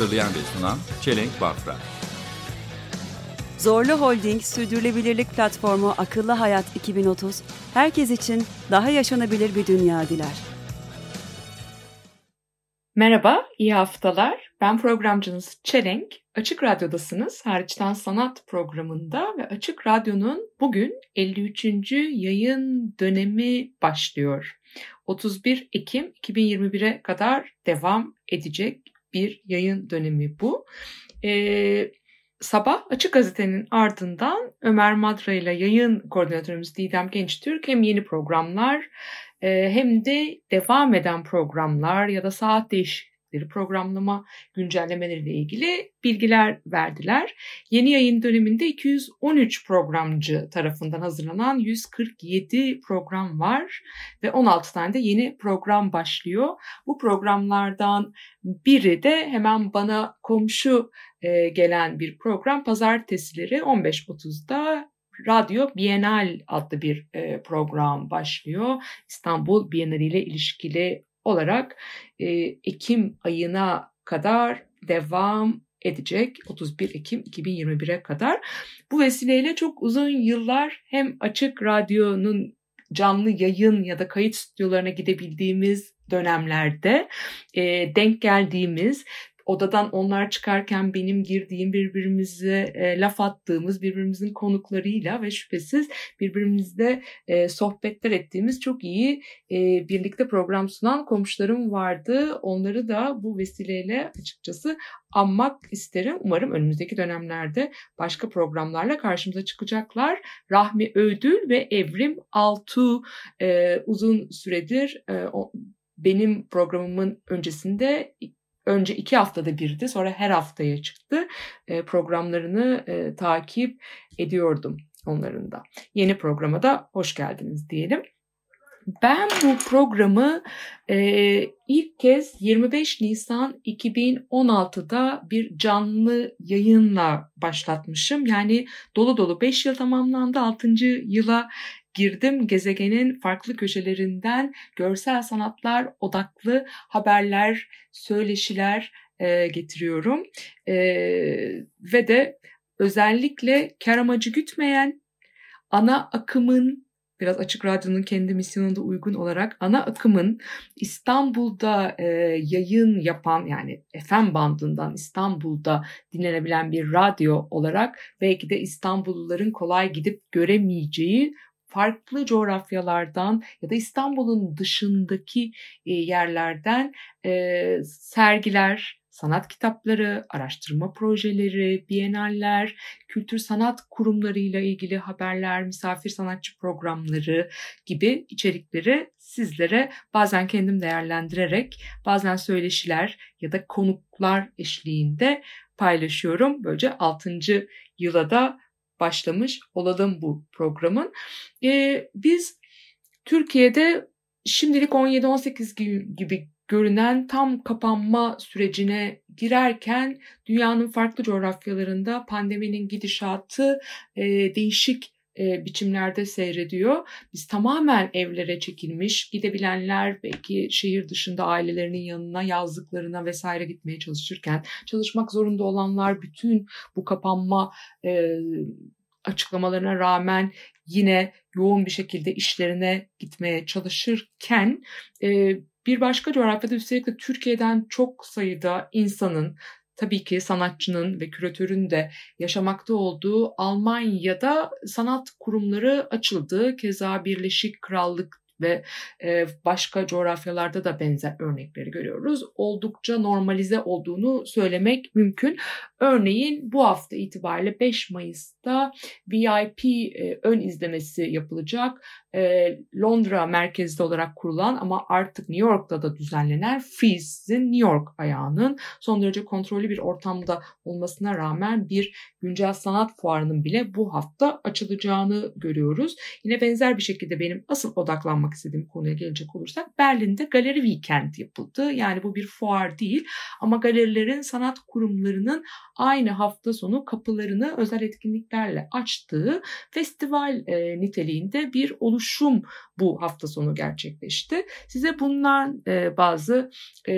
Hazırlayan ve sunan Çelenk Bafra. Zorlu Holding Sürdürülebilirlik Platformu Akıllı Hayat 2030, herkes için daha yaşanabilir bir dünya diler. Merhaba, iyi haftalar. Ben programcınız Çelenk. Açık Radyo'dasınız. Hariçten Sanat programında ve Açık Radyo'nun bugün 53. yayın dönemi başlıyor. 31 Ekim 2021'e kadar devam edecek bir yayın dönemi bu. Ee, sabah Açık Gazete'nin ardından Ömer Madra ile yayın koordinatörümüz Didem Gençtürk hem yeni programlar e, hem de devam eden programlar ya da saat değişiklikleri, programlama güncellemeleriyle ilgili bilgiler verdiler. Yeni yayın döneminde 213 programcı tarafından hazırlanan 147 program var ve 16 tane de yeni program başlıyor. Bu programlardan biri de hemen bana komşu e, gelen bir program pazartesileri 15.30'da Radyo Bienal adlı bir e, program başlıyor. İstanbul Bienali ile ilişkili olarak e, Ekim ayına kadar devam edecek 31 Ekim 2021'e kadar. Bu vesileyle çok uzun yıllar hem Açık Radyo'nun canlı yayın ya da kayıt stüdyolarına gidebildiğimiz dönemlerde e, denk geldiğimiz odadan onlar çıkarken benim girdiğim birbirimize e, laf attığımız birbirimizin konuklarıyla ve şüphesiz birbirimizle e, sohbetler ettiğimiz çok iyi e, birlikte program sunan komşularım vardı. Onları da bu vesileyle açıkçası anmak isterim. Umarım önümüzdeki dönemlerde başka programlarla karşımıza çıkacaklar. Rahmi Ödül ve Evrim Altu e, uzun süredir e, o, benim programımın öncesinde önce iki haftada birdi sonra her haftaya çıktı e, programlarını e, takip ediyordum onların da. Yeni programa da hoş geldiniz diyelim. Ben bu programı e, ilk kez 25 Nisan 2016'da bir canlı yayınla başlatmışım. Yani dolu dolu 5 yıl tamamlandı 6. yıla girdim gezegenin farklı köşelerinden görsel sanatlar odaklı haberler, söyleşiler e, getiriyorum. E, ve de özellikle kar amacı gütmeyen ana akımın biraz Açık Radyo'nun kendi misyonunda uygun olarak ana akımın İstanbul'da e, yayın yapan yani FM bandından İstanbul'da dinlenebilen bir radyo olarak belki de İstanbulluların kolay gidip göremeyeceği farklı coğrafyalardan ya da İstanbul'un dışındaki e, yerlerden e, sergiler, sanat kitapları, araştırma projeleri, bienaller, kültür sanat kurumlarıyla ilgili haberler, misafir sanatçı programları gibi içerikleri sizlere bazen kendim değerlendirerek, bazen söyleşiler ya da konuklar eşliğinde paylaşıyorum. Böylece 6. yıla da başlamış olalım bu programın. Ee, biz Türkiye'de şimdilik 17-18 gibi görünen tam kapanma sürecine girerken dünyanın farklı coğrafyalarında pandeminin gidişatı e, değişik e, biçimlerde seyrediyor. Biz tamamen evlere çekilmiş, gidebilenler belki şehir dışında ailelerinin yanına, yazlıklarına vesaire gitmeye çalışırken, çalışmak zorunda olanlar bütün bu kapanma e, açıklamalarına rağmen yine yoğun bir şekilde işlerine gitmeye çalışırken e, bir başka coğrafyada üstelik de Türkiye'den çok sayıda insanın tabii ki sanatçının ve küratörün de yaşamakta olduğu Almanya'da sanat kurumları açıldı. Keza Birleşik Krallık ve başka coğrafyalarda da benzer örnekleri görüyoruz. Oldukça normalize olduğunu söylemek mümkün. Örneğin bu hafta itibariyle 5 Mayıs'ta VIP ön izlemesi yapılacak. E, Londra merkezli olarak kurulan ama artık New York'ta da düzenlenen Freeze'in New York ayağının son derece kontrollü bir ortamda olmasına rağmen bir güncel sanat fuarının bile bu hafta açılacağını görüyoruz. Yine benzer bir şekilde benim asıl odaklanmak istediğim konuya gelecek olursak Berlin'de Galeri Weekend yapıldı. Yani bu bir fuar değil ama galerilerin sanat kurumlarının aynı hafta sonu kapılarını özel etkinliklerle açtığı festival e, niteliğinde bir oluşum bu hafta sonu gerçekleşti. Size bundan e, bazı e,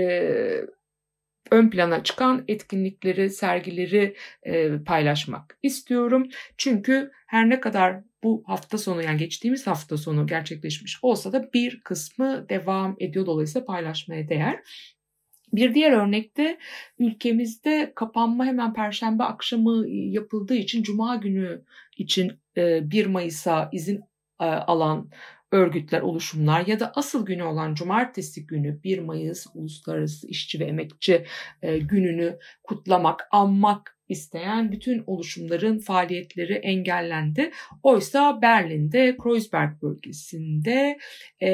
ön plana çıkan etkinlikleri, sergileri e, paylaşmak istiyorum. Çünkü her ne kadar bu hafta sonu yani geçtiğimiz hafta sonu gerçekleşmiş olsa da bir kısmı devam ediyor dolayısıyla paylaşmaya değer. Bir diğer örnekte ülkemizde kapanma hemen perşembe akşamı yapıldığı için cuma günü için 1 Mayıs'a izin alan örgütler, oluşumlar ya da asıl günü olan cumartesi günü 1 Mayıs Uluslararası İşçi ve Emekçi gününü kutlamak, anmak isteyen bütün oluşumların faaliyetleri engellendi. Oysa Berlin'de, Kreuzberg bölgesinde e,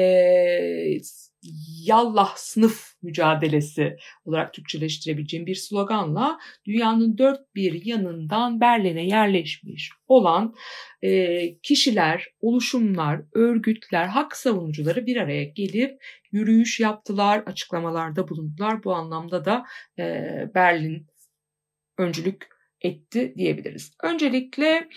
yallah sınıf mücadelesi olarak Türkçeleştirebileceğim bir sloganla dünyanın dört bir yanından Berlin'e yerleşmiş olan e, kişiler, oluşumlar, örgütler, hak savunucuları bir araya gelip yürüyüş yaptılar, açıklamalarda bulundular. Bu anlamda da e, Berlin öncülük etti diyebiliriz. Öncelikle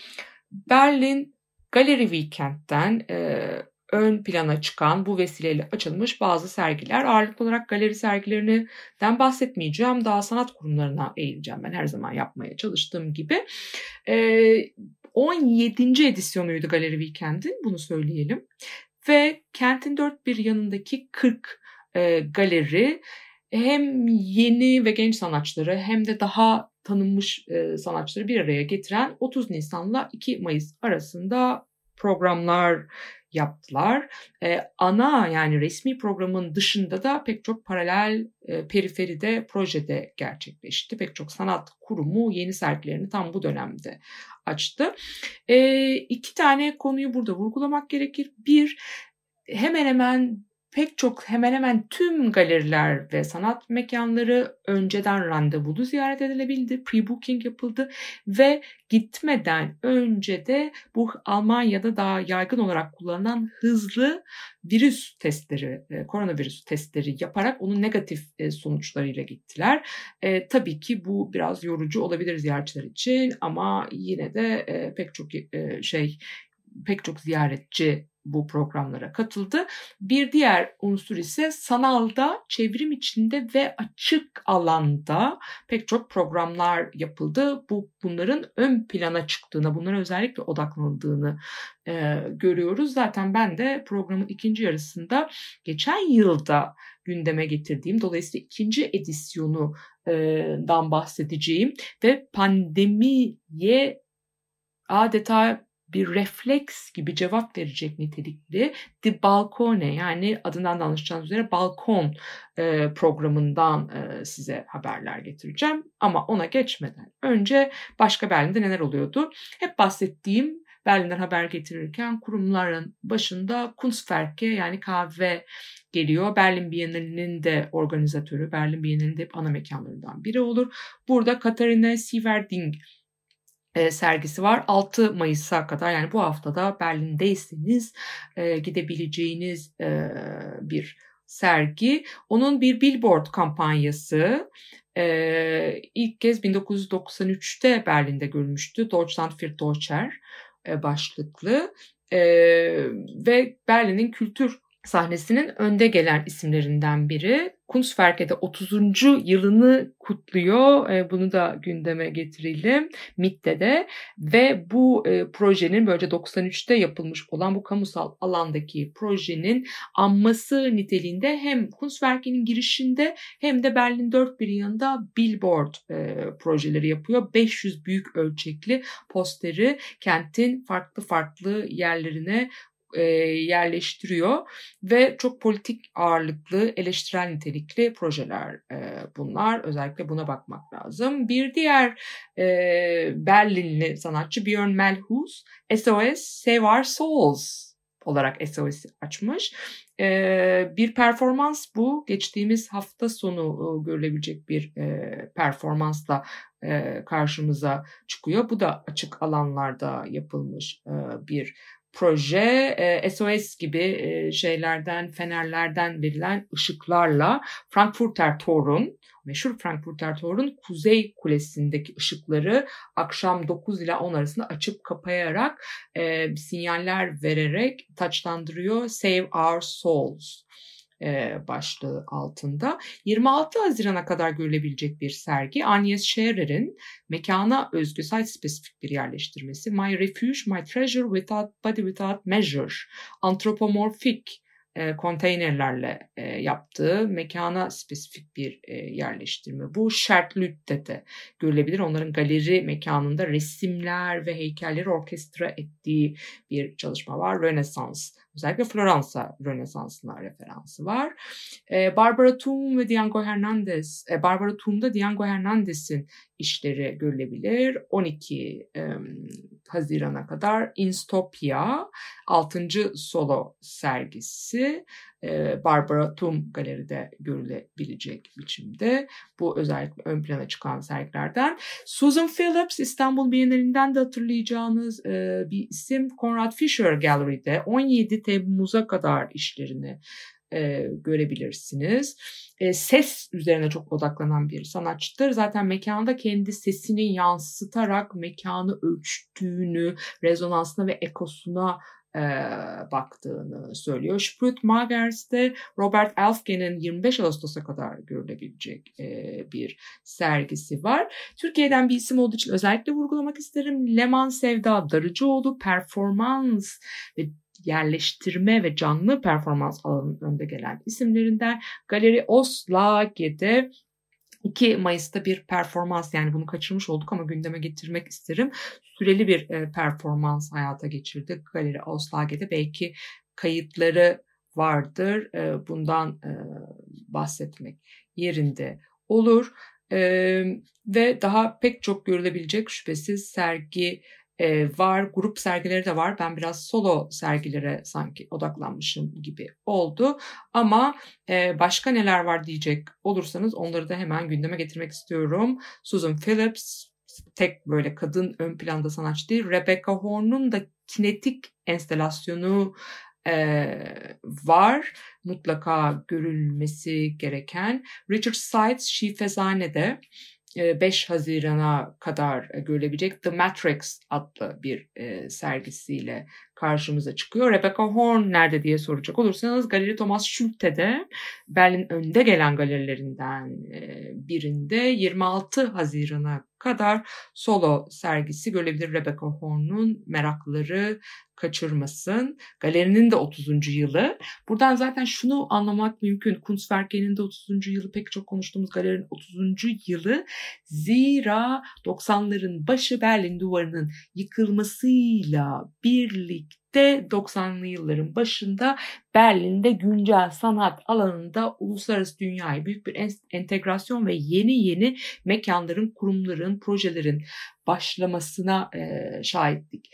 Berlin Gallery Weekend'den e, ön plana çıkan bu vesileyle açılmış bazı sergiler. Ağırlıklı olarak galeri sergilerinden bahsetmeyeceğim. Daha sanat kurumlarına eğileceğim ben her zaman yapmaya çalıştığım gibi. E, 17. edisyonuydu Galeri Weekend'in bunu söyleyelim. Ve kentin dört bir yanındaki 40 e, galeri hem yeni ve genç sanatçıları hem de daha tanınmış e, sanatçıları bir araya getiren 30 Nisan'la 2 Mayıs arasında programlar yaptılar. E, ana yani resmi programın dışında da pek çok paralel e, periferide projede gerçekleşti. Pek çok sanat kurumu yeni sergilerini tam bu dönemde açtı. E, iki tane konuyu burada vurgulamak gerekir. Bir hemen hemen pek çok hemen hemen tüm galeriler ve sanat mekanları önceden randevulu ziyaret edilebildi. Pre-booking yapıldı ve gitmeden önce de bu Almanya'da daha yaygın olarak kullanılan hızlı virüs testleri, e, koronavirüs testleri yaparak onun negatif e, sonuçlarıyla gittiler. E, tabii ki bu biraz yorucu olabilir ziyaretçiler için ama yine de e, pek çok şey pek çok ziyaretçi bu programlara katıldı. Bir diğer unsur ise sanalda, çevrim içinde ve açık alanda pek çok programlar yapıldı. Bu bunların ön plana çıktığını, bunlara özellikle odaklanıldığını e, görüyoruz. Zaten ben de programın ikinci yarısında geçen yılda gündeme getirdiğim dolayısıyla ikinci edisyonu dan bahsedeceğim ve pandemiye adeta bir refleks gibi cevap verecek nitelikli The Balcone yani adından da anlaşılacağınız üzere balkon e, programından e, size haberler getireceğim. Ama ona geçmeden önce başka Berlin'de neler oluyordu? Hep bahsettiğim Berlin'den haber getirirken kurumların başında Kunstwerke yani kahve geliyor. Berlin Bienalinin de organizatörü, Berlin Bienalinin de hep ana mekanlarından biri olur. Burada Katarina Sieverding e, sergisi var. 6 Mayıs'a kadar yani bu haftada Berlin'deyseniz e, gidebileceğiniz e, bir sergi. Onun bir billboard kampanyası e, ilk kez 1993'te Berlin'de görülmüştü. Deutschland für Deutscher e, başlıklı e, ve Berlin'in kültür sahnesinin önde gelen isimlerinden biri. Kunstwerke'de 30. yılını kutluyor. E, bunu da gündeme getirelim. MIT'te ve bu e, projenin böylece 93'te yapılmış olan bu kamusal alandaki projenin anması niteliğinde hem Kunstwerke'nin girişinde hem de Berlin dört bir yanında billboard e, projeleri yapıyor. 500 büyük ölçekli posteri kentin farklı farklı yerlerine e, yerleştiriyor ve çok politik ağırlıklı, eleştirel nitelikli projeler e, bunlar. Özellikle buna bakmak lazım. Bir diğer e, Berlinli sanatçı Björn Melhus, SOS Save Our Souls olarak SOS açmış. Ee, bir performans bu. Geçtiğimiz hafta sonu e, görülebilecek bir e, performansla e, karşımıza çıkıyor. Bu da açık alanlarda yapılmış e, bir proje e, SOS gibi e, şeylerden, fenerlerden verilen ışıklarla Frankfurter Tor'un, meşhur Frankfurter Tor'un kuzey kulesindeki ışıkları akşam 9 ile 10 arasında açıp kapayarak e, sinyaller vererek taçlandırıyor. Save Our Souls başlığı altında. 26 Haziran'a kadar görülebilecek bir sergi. Agnes Scherer'in mekana özgü site spesifik bir yerleştirmesi. My Refuge, My Treasure Without Body Without Measure. Antropomorfik konteynerlerle yaptığı mekana spesifik bir e, yerleştirme. Bu Şertlüt'te de görülebilir. Onların galeri mekanında resimler ve heykelleri orkestra ettiği bir çalışma var. Rönesans Özellikle Floransa Rönesansı'na referansı var. E, Barbara Tum ve Diego Hernandez, e, Barbara Tum'da Diego Hernandez'in işleri görülebilir. 12 e, Haziran'a kadar Instopia 6. solo sergisi e, Barbara Tum galeride görülebilecek biçimde. Bu özellikle ön plana çıkan sergilerden. Susan Phillips İstanbul Bienalinden de hatırlayacağınız e, bir isim. Conrad Fisher Gallery'de 17 Temmuz'a kadar işlerini e, görebilirsiniz. E, ses üzerine çok odaklanan bir sanatçıdır. Zaten mekanda kendi sesini yansıtarak mekanı ölçtüğünü, rezonansına ve ekosuna e, baktığını söylüyor. Sprut Magers'te Robert Elfgen'in 25 Ağustos'a kadar görülebilecek e, bir sergisi var. Türkiye'den bir isim olduğu için özellikle vurgulamak isterim. Leman Sevda Darıcıoğlu performans ve yerleştirme ve canlı performans alanının önde gelen isimlerinden Galeri Oslage'de 2 Mayıs'ta bir performans yani bunu kaçırmış olduk ama gündeme getirmek isterim. Süreli bir e, performans hayata geçirdi. Galeri Oslage'de belki kayıtları vardır. E, bundan e, bahsetmek yerinde olur. E, ve daha pek çok görülebilecek şüphesiz sergi e, var. Grup sergileri de var. Ben biraz solo sergilere sanki odaklanmışım gibi oldu. Ama e, başka neler var diyecek olursanız onları da hemen gündeme getirmek istiyorum. Susan Phillips tek böyle kadın ön planda sanatçı değil. Rebecca Horn'un da kinetik enstelasyonu e, var. Mutlaka görülmesi gereken. Richard Sides Şifezane'de 5 Haziran'a kadar görülebilecek The Matrix adlı bir e, sergisiyle karşımıza çıkıyor. Rebecca Horn nerede diye soracak olursanız Galeri Thomas Schulte'de Berlin önde gelen galerilerinden e, birinde 26 Haziran'a kadar solo sergisi görebilir Rebecca Horn'un merakları kaçırmasın. Galerinin de 30. yılı. Buradan zaten şunu anlamak mümkün. Kunstwerke'nin de 30. yılı pek çok konuştuğumuz galerinin 30. yılı. Zira 90'ların başı Berlin duvarının yıkılmasıyla birlikte 90'lı yılların başında Berlin'de güncel sanat alanında uluslararası dünyaya büyük bir entegrasyon ve yeni yeni mekanların, kurumların, projelerin başlamasına e, şahitlik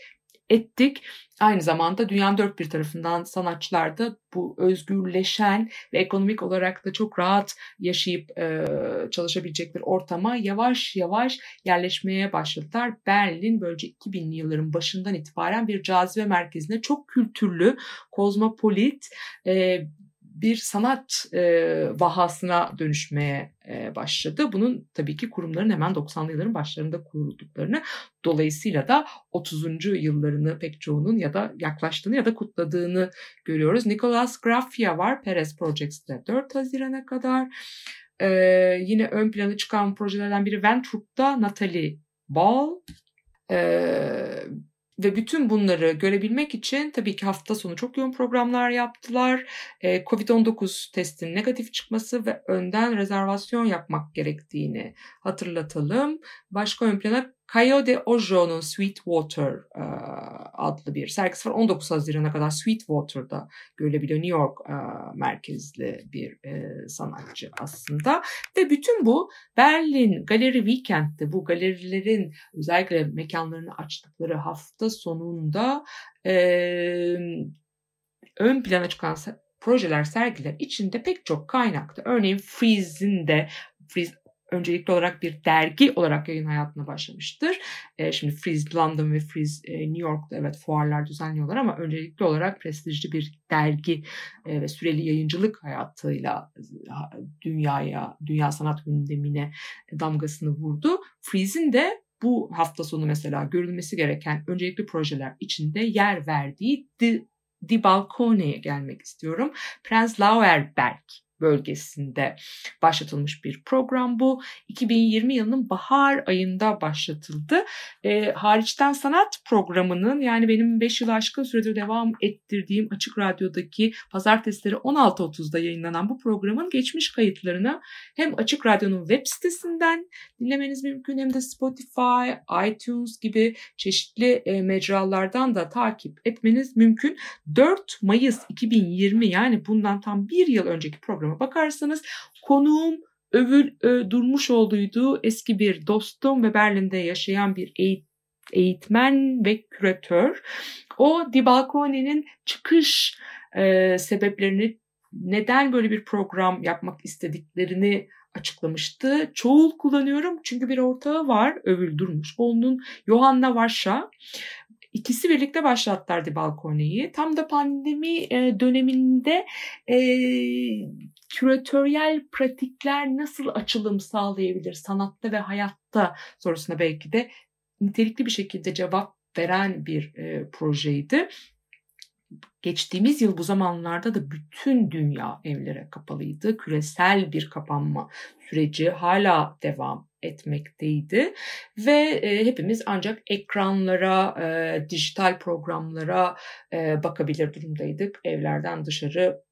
ettik. Aynı zamanda dünyanın dört bir tarafından sanatçılar da bu özgürleşen ve ekonomik olarak da çok rahat yaşayıp e, çalışabilecekleri ortama yavaş yavaş yerleşmeye başladılar. Berlin böylece 2000'li yılların başından itibaren bir cazibe merkezine çok kültürlü, kozmopolit, e, bir sanat e, vahasına dönüşmeye e, başladı. Bunun tabii ki kurumların hemen 90'lı yılların başlarında kurulduklarını dolayısıyla da 30. yıllarını pek çoğunun ya da yaklaştığını ya da kutladığını görüyoruz. Nicolas Grafia var Perez Projects'te 4 Haziran'a kadar. E, yine ön plana çıkan projelerden biri Ventrup'ta Natalie Ball. Ee, ve bütün bunları görebilmek için tabii ki hafta sonu çok yoğun programlar yaptılar. Ee, Covid-19 testinin negatif çıkması ve önden rezervasyon yapmak gerektiğini hatırlatalım. Başka ön plana Cayo de Ojo'nun Sweetwater e, adlı bir sergisi var. 19 Haziran'a kadar Sweetwater'da görülebiliyor. New York e, merkezli bir e, sanatçı aslında. Ve bütün bu Berlin Galeri Weekend'de bu galerilerin özellikle mekanlarını açtıkları hafta sonunda e, ön plana çıkan projeler, sergiler içinde pek çok kaynakta. Örneğin Freeze'in de Freeze öncelikli olarak bir dergi olarak yayın hayatına başlamıştır. E, şimdi Freeze London ve Freeze New York'ta evet fuarlar düzenliyorlar ama öncelikli olarak prestijli bir dergi e, ve süreli yayıncılık hayatıyla e, dünyaya, dünya sanat gündemine damgasını vurdu. Freeze'in de bu hafta sonu mesela görülmesi gereken öncelikli projeler içinde yer verdiği The, The Balcone'ye gelmek istiyorum. Prens Lauerberg bölgesinde başlatılmış bir program bu. 2020 yılının bahar ayında başlatıldı. E, hariçten sanat programının yani benim 5 yıl aşkın süredir devam ettirdiğim Açık Radyo'daki pazartesileri 16.30'da yayınlanan bu programın geçmiş kayıtlarını hem Açık Radyo'nun web sitesinden dinlemeniz mümkün hem de Spotify, iTunes gibi çeşitli e, mecralardan da takip etmeniz mümkün. 4 Mayıs 2020 yani bundan tam bir yıl önceki programa bakarsanız konuğum Övül e, Durmuşoğlu'ydu. Eski bir dostum ve Berlin'de yaşayan bir eğit- eğitmen ve küratör. O Di Balcone'nin çıkış e, sebeplerini neden böyle bir program yapmak istediklerini açıklamıştı. Çoğul kullanıyorum çünkü bir ortağı var Övül Durmuşoğlu'nun Johanna Varsha. İkisi birlikte başlattılar Di Balcone'yi. Tam da pandemi e, döneminde e, küratöryel pratikler nasıl açılım sağlayabilir sanatta ve hayatta sorusuna belki de nitelikli bir şekilde cevap veren bir e, projeydi. Geçtiğimiz yıl bu zamanlarda da bütün dünya evlere kapalıydı. Küresel bir kapanma süreci hala devam etmekteydi ve e, hepimiz ancak ekranlara, e, dijital programlara e, bakabilir durumdaydık. Evlerden dışarı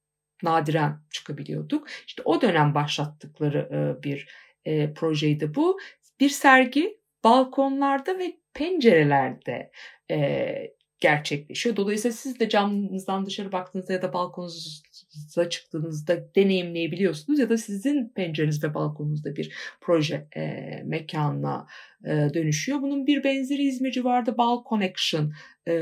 nadiren çıkabiliyorduk. İşte o dönem başlattıkları e, bir e, projeydi bu. Bir sergi balkonlarda ve pencerelerde e, gerçekleşiyor. Dolayısıyla siz de camınızdan dışarı baktığınızda ya da balkonunuza çıktığınızda deneyimleyebiliyorsunuz ya da sizin pencereniz ve balkonunuzda bir proje e, mekanına e, dönüşüyor. Bunun bir benzeri İzmirci vardı Bal Connection e,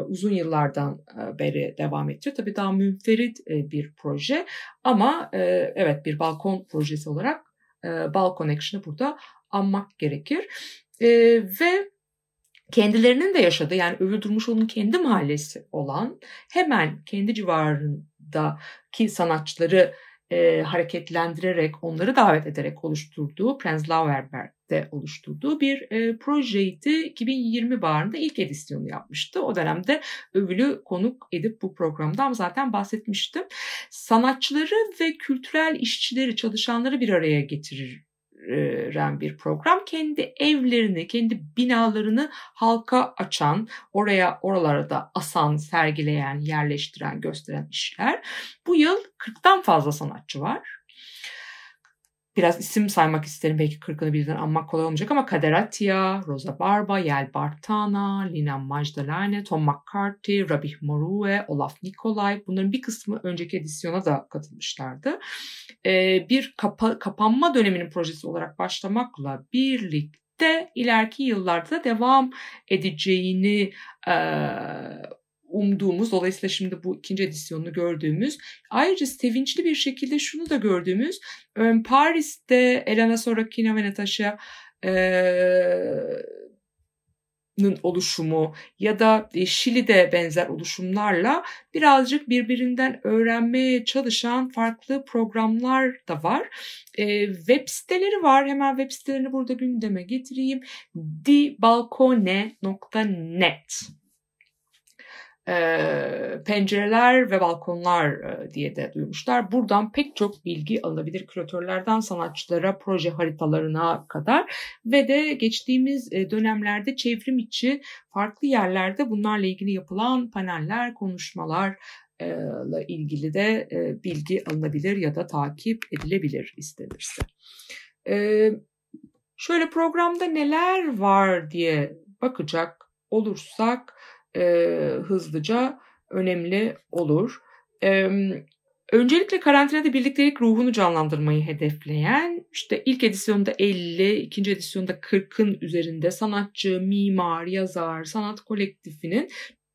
uzun yıllardan e, beri devam ediyor. Tabii daha münferit e, bir proje ama e, evet bir balkon projesi olarak e, Bal Connection'ı burada anmak gerekir. E, ve kendilerinin de yaşadığı yani Övül Durmuşoğlu'nun kendi mahallesi olan hemen kendi civarındaki sanatçıları e, hareketlendirerek onları davet ederek oluşturduğu Prens Lauerberg'de oluşturduğu bir e, projeydi. 2020 baharında ilk edisyonu yapmıştı. O dönemde Övül'ü konuk edip bu programdan zaten bahsetmiştim. Sanatçıları ve kültürel işçileri, çalışanları bir araya getirir veren bir program. Kendi evlerini, kendi binalarını halka açan, oraya oralara da asan, sergileyen, yerleştiren, gösteren işler. Bu yıl 40'tan fazla sanatçı var. Biraz isim saymak isterim belki 40'ını birden anmak kolay olmayacak ama Kader Attia, Rosa Barba, Yel Bartana, Lina Magdalene, Tom McCarthy, Rabih Morue, Olaf Nikolay bunların bir kısmı önceki edisyona da katılmışlardı. Ee, bir kapa- kapanma döneminin projesi olarak başlamakla birlikte ileriki yıllarda da devam edeceğini e, umduğumuz dolayısıyla şimdi bu ikinci edisyonunu gördüğümüz ayrıca sevinçli bir şekilde şunu da gördüğümüz Paris'te Elena Sorokina ve Natasha oluşumu ya da Şili'de benzer oluşumlarla birazcık birbirinden öğrenmeye çalışan farklı programlar da var. E, web siteleri var. Hemen web sitelerini burada gündeme getireyim. dibalcone.net e, pencereler ve balkonlar e, diye de duymuşlar. Buradan pek çok bilgi alınabilir küratörlerden sanatçılara, proje haritalarına kadar ve de geçtiğimiz e, dönemlerde çevrim içi farklı yerlerde bunlarla ilgili yapılan paneller, konuşmalar ile ilgili de bilgi alınabilir ya da takip edilebilir istenirse. Şöyle programda neler var diye bakacak olursak e, hızlıca önemli olur. E, öncelikle karantinada birliktelik ruhunu canlandırmayı hedefleyen işte ilk edisyonda 50, ikinci edisyonda 40'ın üzerinde sanatçı, mimar, yazar, sanat kolektifinin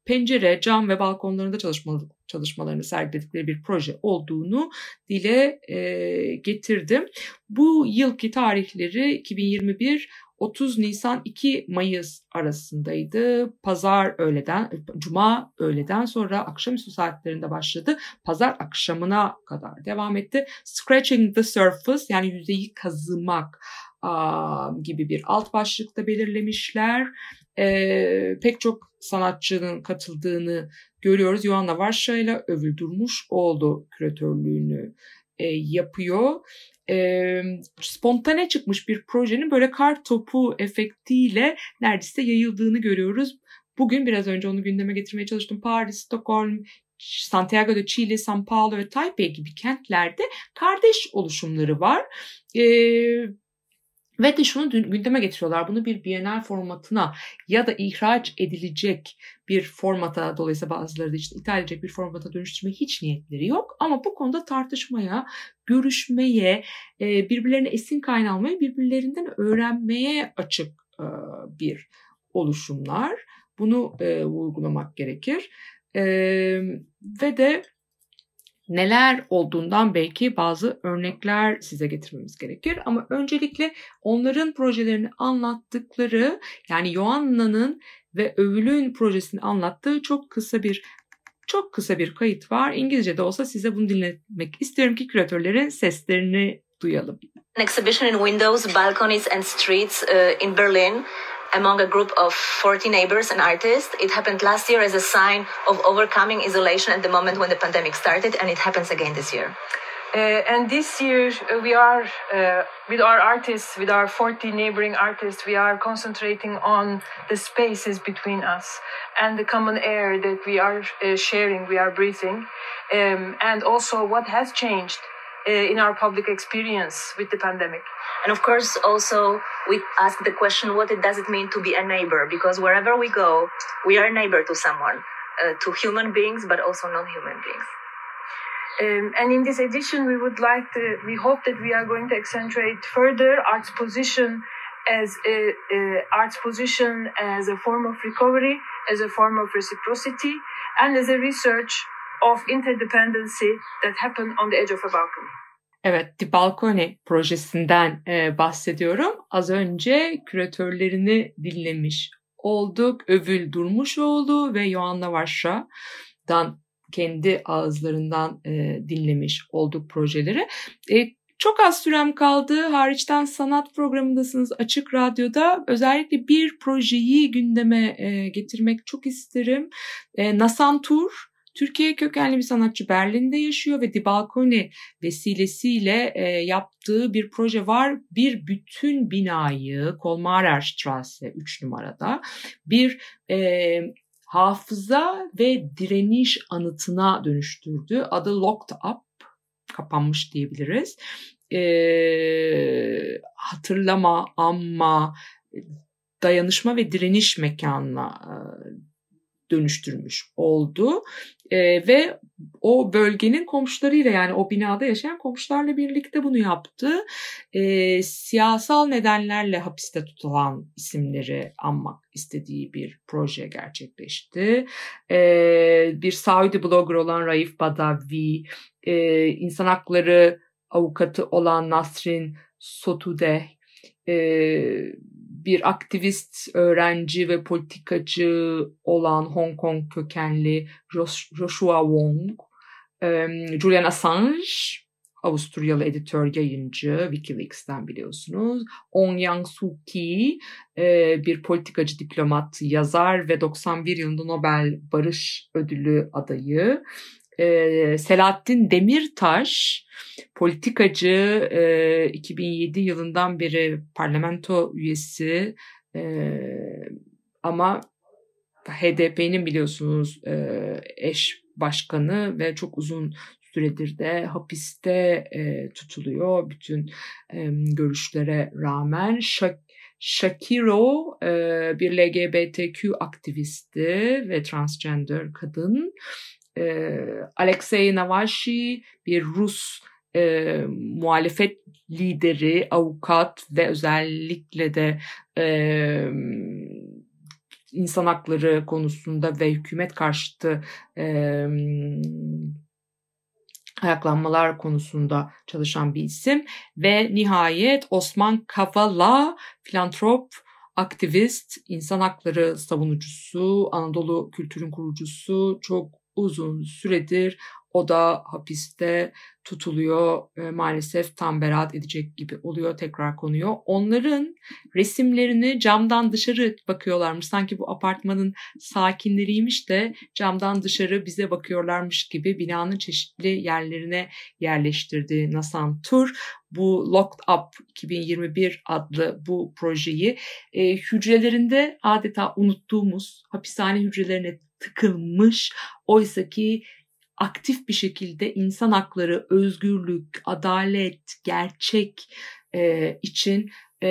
pencere, cam ve balkonlarında çalışma, çalışmalarını sergiledikleri bir proje olduğunu dile e, getirdim. Bu yılki tarihleri 2021 30 Nisan 2 Mayıs arasındaydı. Pazar öğleden, cuma öğleden sonra akşamüstü saatlerinde başladı. Pazar akşamına kadar devam etti. Scratching the surface yani yüzeyi kazımak gibi bir alt başlıkta belirlemişler. Ee, pek çok sanatçının katıldığını görüyoruz. Joanna Varsha ile Övül Durmuşoğlu küratörlüğünü e, yapıyor. E, spontane çıkmış bir projenin böyle kar topu efektiyle neredeyse yayıldığını görüyoruz. Bugün biraz önce onu gündeme getirmeye çalıştım. Paris, Stockholm, Santiago de Chile, São Paulo ve Taipei gibi kentlerde kardeş oluşumları var. Ee, ve de şunu gündeme getiriyorlar. Bunu bir bienal formatına ya da ihraç edilecek bir formata dolayısıyla bazıları da işte ithal bir formata dönüştürmeye hiç niyetleri yok. Ama bu konuda tartışmaya, görüşmeye, e, birbirlerine esin kaynağı almaya, birbirlerinden öğrenmeye açık e, bir oluşumlar. Bunu e, uygulamak gerekir. Ve de neler olduğundan belki bazı örnekler size getirmemiz gerekir. Ama öncelikle onların projelerini anlattıkları yani Yoanna'nın ve Övül'ün projesini anlattığı çok kısa bir çok kısa bir kayıt var. İngilizce de olsa size bunu dinletmek istiyorum ki küratörlerin seslerini duyalım. An exhibition in windows, balconies and streets uh, in Berlin among a group of 40 neighbors and artists. It happened last year as a sign of overcoming isolation at the moment when the pandemic started, and it happens again this year. Uh, and this year uh, we are uh, with our artists with our 40 neighboring artists we are concentrating on the spaces between us and the common air that we are sharing we are breathing. Um, and also what has changed in our public experience with the pandemic. And of course also we ask the question what it does it mean to be a neighbor? Because wherever we go we are a neighbor to someone uh, to human beings but also non-human beings um, and in this edition, we would like to, we hope that we are going to accentuate further art's position as a, a art's position as a form of recovery, as a form of reciprocity, and as a research of interdependency that happen on the edge of a balcony. Evet, Di Balcone projesinden e, bahsediyorum. Az önce küratörlerini dinlemiş olduk. Övül Durmuşoğlu ve Joanna Varşa'dan kendi ağızlarından e, dinlemiş olduk projeleri. E, çok az sürem kaldı. Hariçten sanat programındasınız Açık Radyo'da. Özellikle bir projeyi gündeme e, getirmek çok isterim. E, Nasan Tur, Türkiye kökenli bir sanatçı Berlin'de yaşıyor ve Di Balcone vesilesiyle e, yaptığı bir proje var. Bir bütün binayı Kolmarerstrasse 3 numarada bir e, hafıza ve direniş anıtına dönüştürdü. Adı Locked Up, kapanmış diyebiliriz. Ee, hatırlama, anma, dayanışma ve direniş mekanına dönüştürmüş oldu. E, ve o bölgenin komşularıyla yani o binada yaşayan komşularla birlikte bunu yaptı. E, siyasal nedenlerle hapiste tutulan isimleri anmak istediği bir proje gerçekleşti. E, bir Saudi blogger olan Raif Badavi, e, insan hakları avukatı olan Nasrin Sotude, e, bir aktivist, öğrenci ve politikacı olan Hong Kong kökenli Joshua Wong, Julian Assange, Avusturyalı editör, yayıncı, Wikileaks'ten biliyorsunuz. Ong Yang-soo Ki, bir politikacı, diplomat, yazar ve 91 yılında Nobel Barış Ödülü adayı. Selahattin Demirtaş, politikacı, 2007 yılından beri parlamento üyesi ama HDP'nin biliyorsunuz eş başkanı ve çok uzun süredir de hapiste tutuluyor bütün görüşlere rağmen. Shakiro bir LGBTQ aktivisti ve transgender kadın e, Alexei Navalny bir Rus e, muhalefet lideri, avukat ve özellikle de e, insan hakları konusunda ve hükümet karşıtı e, ayaklanmalar konusunda çalışan bir isim ve nihayet Osman Kavala filantrop aktivist, insan hakları savunucusu, Anadolu kültürün kurucusu çok uzun süredir o da hapiste tutuluyor. E, maalesef tam beraat edecek gibi oluyor. Tekrar konuyor. Onların resimlerini camdan dışarı bakıyorlarmış. Sanki bu apartmanın sakinleriymiş de camdan dışarı bize bakıyorlarmış gibi binanın çeşitli yerlerine yerleştirdi Nasan Tur. Bu Locked Up 2021 adlı bu projeyi e, hücrelerinde adeta unuttuğumuz hapishane hücrelerine tıkılmış oysaki aktif bir şekilde insan hakları, özgürlük, adalet, gerçek e, için e,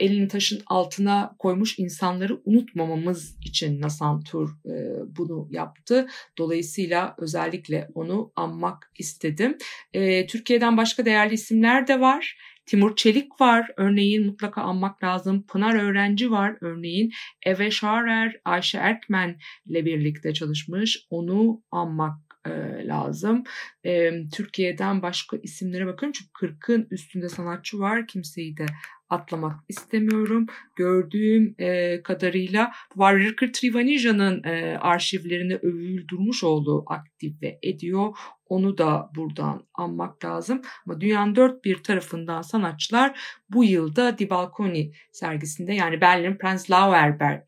elini taşın altına koymuş insanları unutmamamız için Nasan Tur e, bunu yaptı. Dolayısıyla özellikle onu anmak istedim. E, Türkiye'den başka değerli isimler de var. Timur Çelik var örneğin mutlaka anmak lazım. Pınar Öğrenci var örneğin. Eve Şarer, Ayşe Erkmen ile birlikte çalışmış. Onu anmak e, lazım. E, Türkiye'den başka isimlere bakıyorum çünkü 40'ın üstünde sanatçı var. Kimseyi de atlamak istemiyorum. Gördüğüm e, kadarıyla var Rırkır Trivanija'nın e, arşivlerini Övül Durmuşoğlu aktive ediyor. Onu da buradan anmak lazım. Ama dünyanın dört bir tarafından sanatçılar bu yılda Di Balconi sergisinde yani Berlin Prenzlauer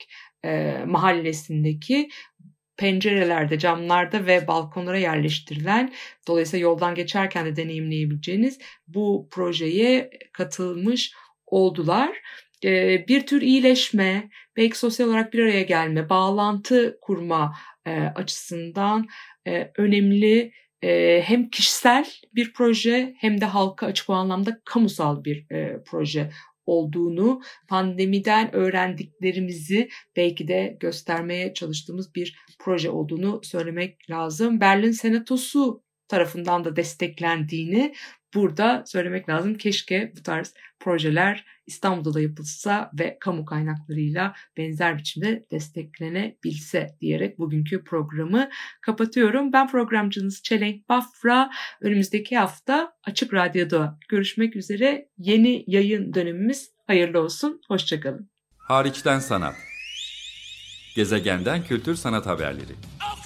e, mahallesindeki pencerelerde, camlarda ve balkonlara yerleştirilen dolayısıyla yoldan geçerken de deneyimleyebileceğiniz bu projeye katılmış oldular. Ee, bir tür iyileşme, belki sosyal olarak bir araya gelme, bağlantı kurma e, açısından e, önemli e, hem kişisel bir proje hem de halka açık o anlamda kamusal bir proje olduğunu, pandemiden öğrendiklerimizi belki de göstermeye çalıştığımız bir proje olduğunu söylemek lazım. Berlin Senatosu tarafından da desteklendiğini burada söylemek lazım. Keşke bu tarz projeler İstanbul'da da yapılsa ve kamu kaynaklarıyla benzer biçimde desteklenebilse diyerek bugünkü programı kapatıyorum. Ben programcınız Çelenk Bafra. Önümüzdeki hafta Açık Radyo'da görüşmek üzere. Yeni yayın dönemimiz hayırlı olsun. Hoşçakalın. Hariçten Sanat Gezegenden Kültür Sanat Haberleri Okay,